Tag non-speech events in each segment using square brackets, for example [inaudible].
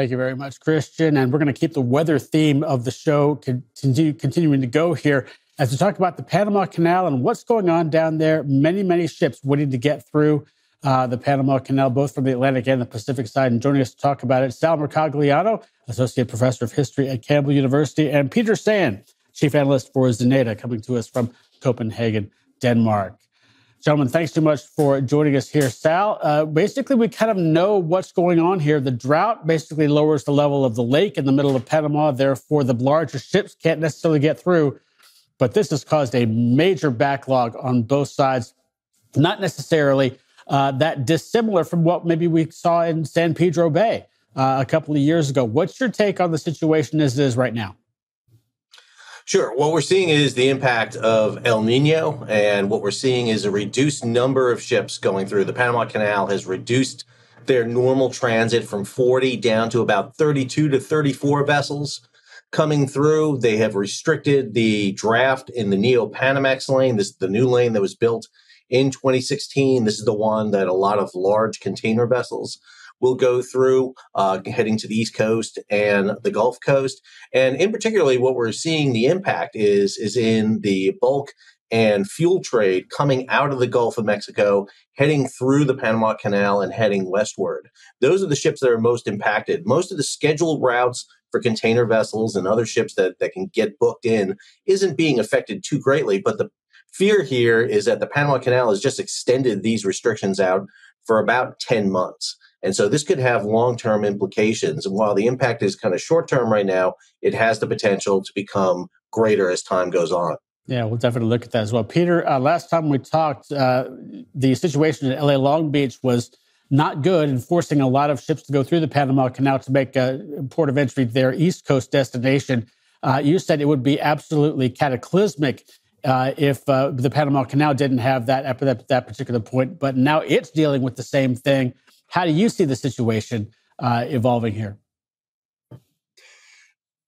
Thank you very much, Christian. And we're going to keep the weather theme of the show continue, continuing to go here as we talk about the Panama Canal and what's going on down there. Many, many ships waiting to get through uh, the Panama Canal, both from the Atlantic and the Pacific side. And joining us to talk about it, Sal Mercogliano, Associate Professor of History at Campbell University, and Peter Sand, Chief Analyst for Xeneta, coming to us from Copenhagen, Denmark. Gentlemen, thanks so much for joining us here. Sal, uh, basically, we kind of know what's going on here. The drought basically lowers the level of the lake in the middle of Panama. Therefore, the larger ships can't necessarily get through. But this has caused a major backlog on both sides, not necessarily uh, that dissimilar from what maybe we saw in San Pedro Bay uh, a couple of years ago. What's your take on the situation as it is right now? Sure. What we're seeing is the impact of El Nino, and what we're seeing is a reduced number of ships going through. The Panama Canal has reduced their normal transit from 40 down to about 32 to 34 vessels coming through. They have restricted the draft in the Neo Panamax lane. This is the new lane that was built in 2016. This is the one that a lot of large container vessels will go through, uh, heading to the East Coast and the Gulf Coast. And in particularly, what we're seeing the impact is is in the bulk and fuel trade coming out of the Gulf of Mexico, heading through the Panama Canal and heading westward. Those are the ships that are most impacted. Most of the scheduled routes for container vessels and other ships that, that can get booked in isn't being affected too greatly. But the fear here is that the Panama Canal has just extended these restrictions out for about 10 months. And so this could have long term implications. And while the impact is kind of short term right now, it has the potential to become greater as time goes on. Yeah, we'll definitely look at that as well. Peter, uh, last time we talked, uh, the situation in LA Long Beach was not good and forcing a lot of ships to go through the Panama Canal to make a port of entry their East Coast destination. Uh, you said it would be absolutely cataclysmic uh, if uh, the Panama Canal didn't have that at that, that particular point, but now it's dealing with the same thing. How do you see the situation uh, evolving here?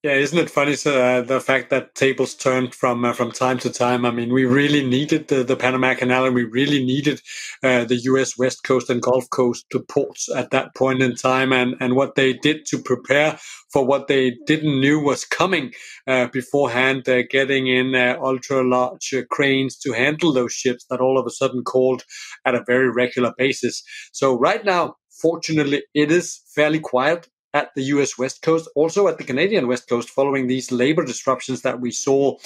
Yeah, isn't it funny uh, the fact that tables turned from uh, from time to time? I mean, we really needed the, the Panama Canal, and we really needed uh, the U.S. West Coast and Gulf Coast to ports at that point in time, and and what they did to prepare for what they didn't knew was coming uh, beforehand, uh, getting in uh, ultra large cranes to handle those ships that all of a sudden called at a very regular basis. So right now, fortunately, it is fairly quiet at the US West Coast, also at the Canadian West Coast, following these labor disruptions that we saw,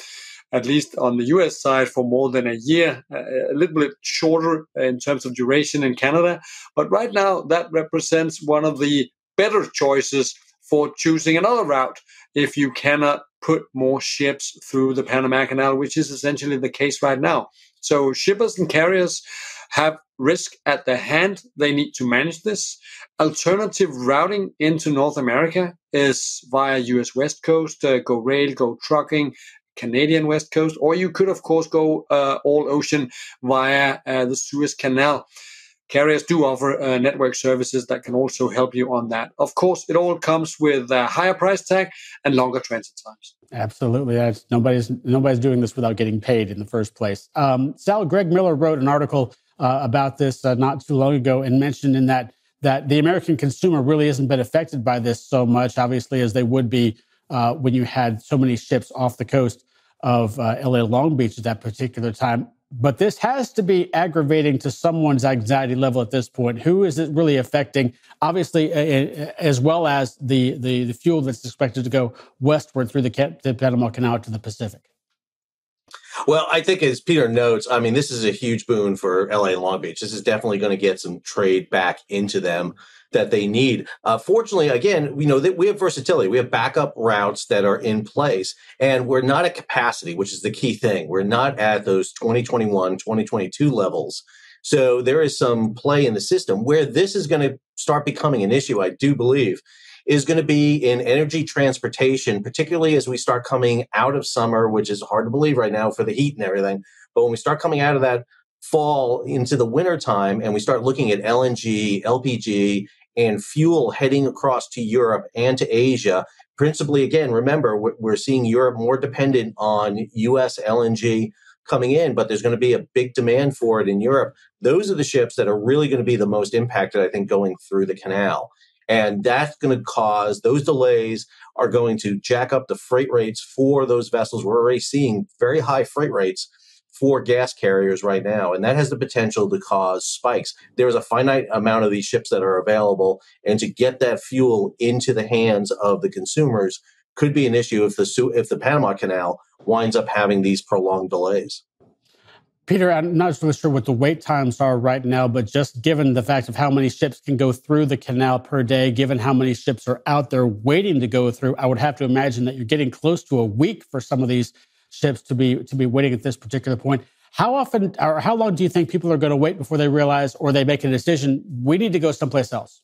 at least on the US side, for more than a year, a little bit shorter in terms of duration in Canada. But right now, that represents one of the better choices for choosing another route if you cannot put more ships through the Panama Canal, which is essentially the case right now. So shippers and carriers have risk at their hand. They need to manage this. Alternative routing into North America is via US West Coast, uh, go rail, go trucking, Canadian West Coast, or you could, of course, go uh, all ocean via uh, the Suez Canal. Carriers do offer uh, network services that can also help you on that. Of course, it all comes with a higher price tag and longer transit times. Absolutely, That's, nobody's nobody's doing this without getting paid in the first place. Um, Sal Greg Miller wrote an article uh, about this uh, not too long ago and mentioned in that that the American consumer really hasn't been affected by this so much, obviously, as they would be uh, when you had so many ships off the coast of uh, LA Long Beach at that particular time. But this has to be aggravating to someone's anxiety level at this point. Who is it really affecting? Obviously, as well as the, the, the fuel that's expected to go westward through the, the Panama Canal to the Pacific. Well, I think as Peter notes, I mean, this is a huge boon for LA and Long Beach. This is definitely going to get some trade back into them that they need. Uh, fortunately, again, you know, that we have versatility. We have backup routes that are in place and we're not at capacity, which is the key thing. We're not at those 2021, 2022 levels. So there is some play in the system where this is going to start becoming an issue, I do believe, is going to be in energy transportation, particularly as we start coming out of summer, which is hard to believe right now for the heat and everything. But when we start coming out of that fall into the winter time and we start looking at LNG, LPG, and fuel heading across to Europe and to Asia, principally, again, remember, we're seeing Europe more dependent on US LNG coming in, but there's going to be a big demand for it in Europe. Those are the ships that are really going to be the most impacted, I think, going through the canal. And that's going to cause those delays are going to jack up the freight rates for those vessels. We're already seeing very high freight rates for gas carriers right now, and that has the potential to cause spikes. There's a finite amount of these ships that are available, and to get that fuel into the hands of the consumers could be an issue if the if the Panama Canal winds up having these prolonged delays. Peter, I'm not really sure what the wait times are right now, but just given the fact of how many ships can go through the canal per day, given how many ships are out there waiting to go through, I would have to imagine that you're getting close to a week for some of these ships to be to be waiting at this particular point. How often or how long do you think people are going to wait before they realize or they make a decision we need to go someplace else?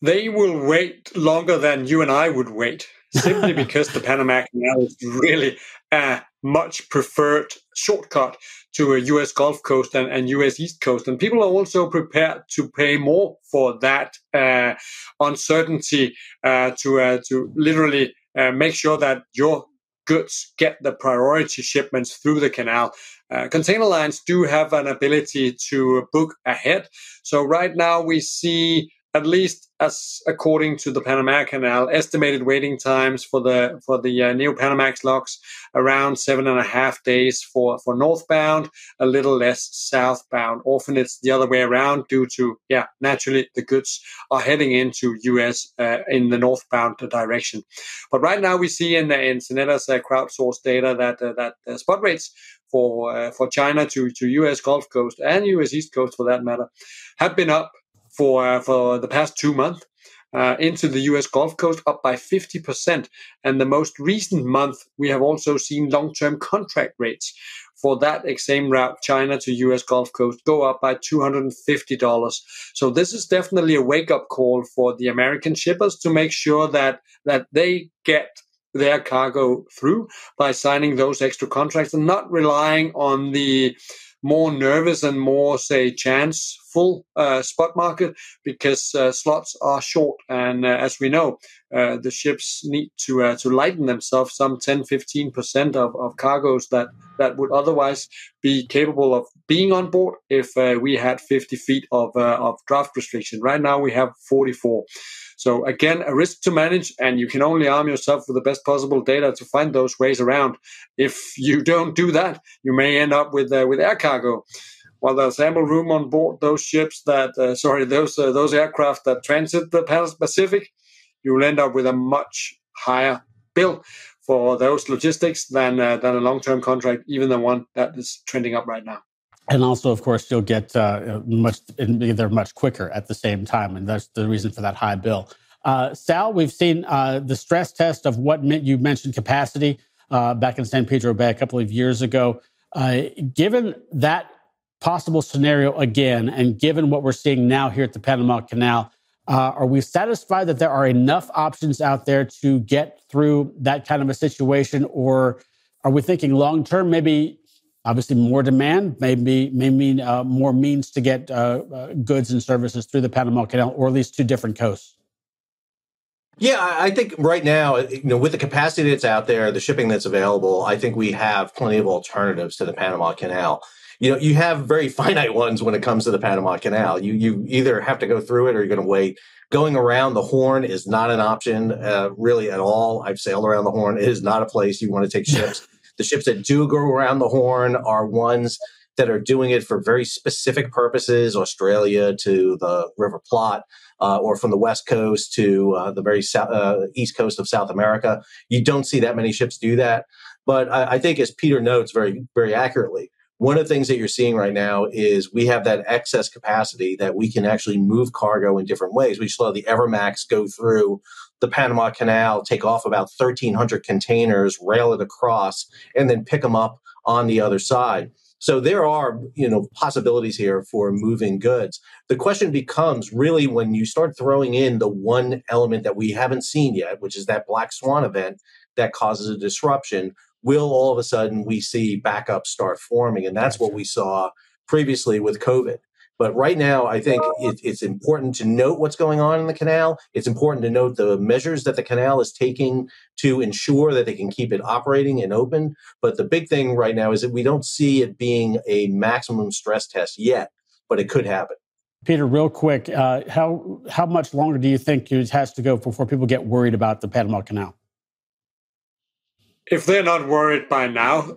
They will wait longer than you and I would wait, simply [laughs] because the Panama Canal is really a much preferred shortcut to a U.S. Gulf Coast and, and U.S. East Coast, and people are also prepared to pay more for that uh, uncertainty uh, to uh, to literally uh, make sure that your goods get the priority shipments through the canal. Uh, container lines do have an ability to book ahead. So right now we see at least as according to the Panama Canal, estimated waiting times for the for the uh, Neo Panamax locks around seven and a half days for for northbound, a little less southbound. Often it's the other way around due to yeah naturally the goods are heading into U.S. Uh, in the northbound direction. But right now we see in in Xeneta's uh, crowdsourced data that uh, that uh, spot rates for uh, for China to to U.S. Gulf Coast and U.S. East Coast for that matter have been up for for the past two months. Uh, into the US Gulf Coast up by 50%. And the most recent month, we have also seen long term contract rates for that same route, China to US Gulf Coast, go up by $250. So this is definitely a wake up call for the American shippers to make sure that, that they get their cargo through by signing those extra contracts and not relying on the more nervous and more, say, chance full uh, spot market because uh, slots are short. And uh, as we know, uh, the ships need to uh, to lighten themselves some 10 15% of, of cargoes that, that would otherwise be capable of being on board if uh, we had 50 feet of, of draft restriction. Right now, we have 44. So again, a risk to manage, and you can only arm yourself with the best possible data to find those ways around. If [laughs] you don't do that, you may end up with uh, with air cargo. While there's ample room on board those ships that, uh, [laughs] sorry, those uh, those aircraft that transit the Pacific, you will end up with a much higher bill for those logistics than uh, than a long term contract, even the one that is trending up right now and also, of course, you'll get uh, much. They're much quicker at the same time, and that's the reason for that high bill. Uh, Sal, we've seen uh, the stress test of what you mentioned capacity uh, back in San Pedro Bay a couple of years ago. Uh, given that possible scenario again, and given what we're seeing now here at the Panama Canal, uh, are we satisfied that there are enough options out there to get through that kind of a situation, or are we thinking long term? Maybe Obviously, more demand may, be, may mean uh, more means to get uh, uh, goods and services through the Panama Canal, or at least to different coasts. Yeah, I think right now, you know, with the capacity that's out there, the shipping that's available, I think we have plenty of alternatives to the Panama Canal. You know, you have very [laughs] finite ones when it comes to the Panama Canal. You you either have to go through it or you're going to wait. Going around the Horn is not an option, uh, really at all. I've sailed around the Horn. It is not a place you want to take ships. The ships that do go around the Horn are ones that are doing it for very specific purposes, Australia to the River Plate, uh, or from the West Coast to uh, the very south, uh, East Coast of South America. You don't see that many ships do that. But I, I think, as Peter notes very, very accurately, one of the things that you're seeing right now is we have that excess capacity that we can actually move cargo in different ways. We let the Evermax go through the Panama Canal, take off about 1,300 containers, rail it across, and then pick them up on the other side. So there are, you know, possibilities here for moving goods. The question becomes really when you start throwing in the one element that we haven't seen yet, which is that black swan event that causes a disruption. Will all of a sudden we see backups start forming? And that's what we saw previously with COVID. But right now, I think it, it's important to note what's going on in the canal. It's important to note the measures that the canal is taking to ensure that they can keep it operating and open. But the big thing right now is that we don't see it being a maximum stress test yet, but it could happen. Peter, real quick, uh, how how much longer do you think it has to go before people get worried about the Panama Canal? If they're not worried by now,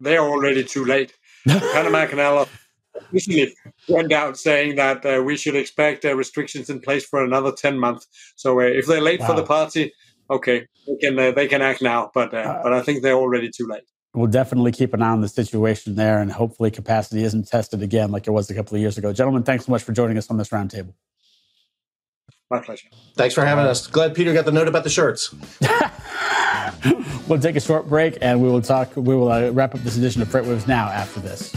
they're already too late. Panama [laughs] Canal officially went out saying that uh, we should expect uh, restrictions in place for another 10 months. So uh, if they're late wow. for the party, okay, they can uh, they can act now, but uh, uh, but I think they're already too late. We'll definitely keep an eye on the situation there, and hopefully capacity isn't tested again like it was a couple of years ago. Gentlemen, thanks so much for joining us on this roundtable. My pleasure. Thanks for having us. Glad Peter got the note about the shirts. [laughs] we'll take a short break, and we will talk. We will uh, wrap up this edition of FreightWaves now after this.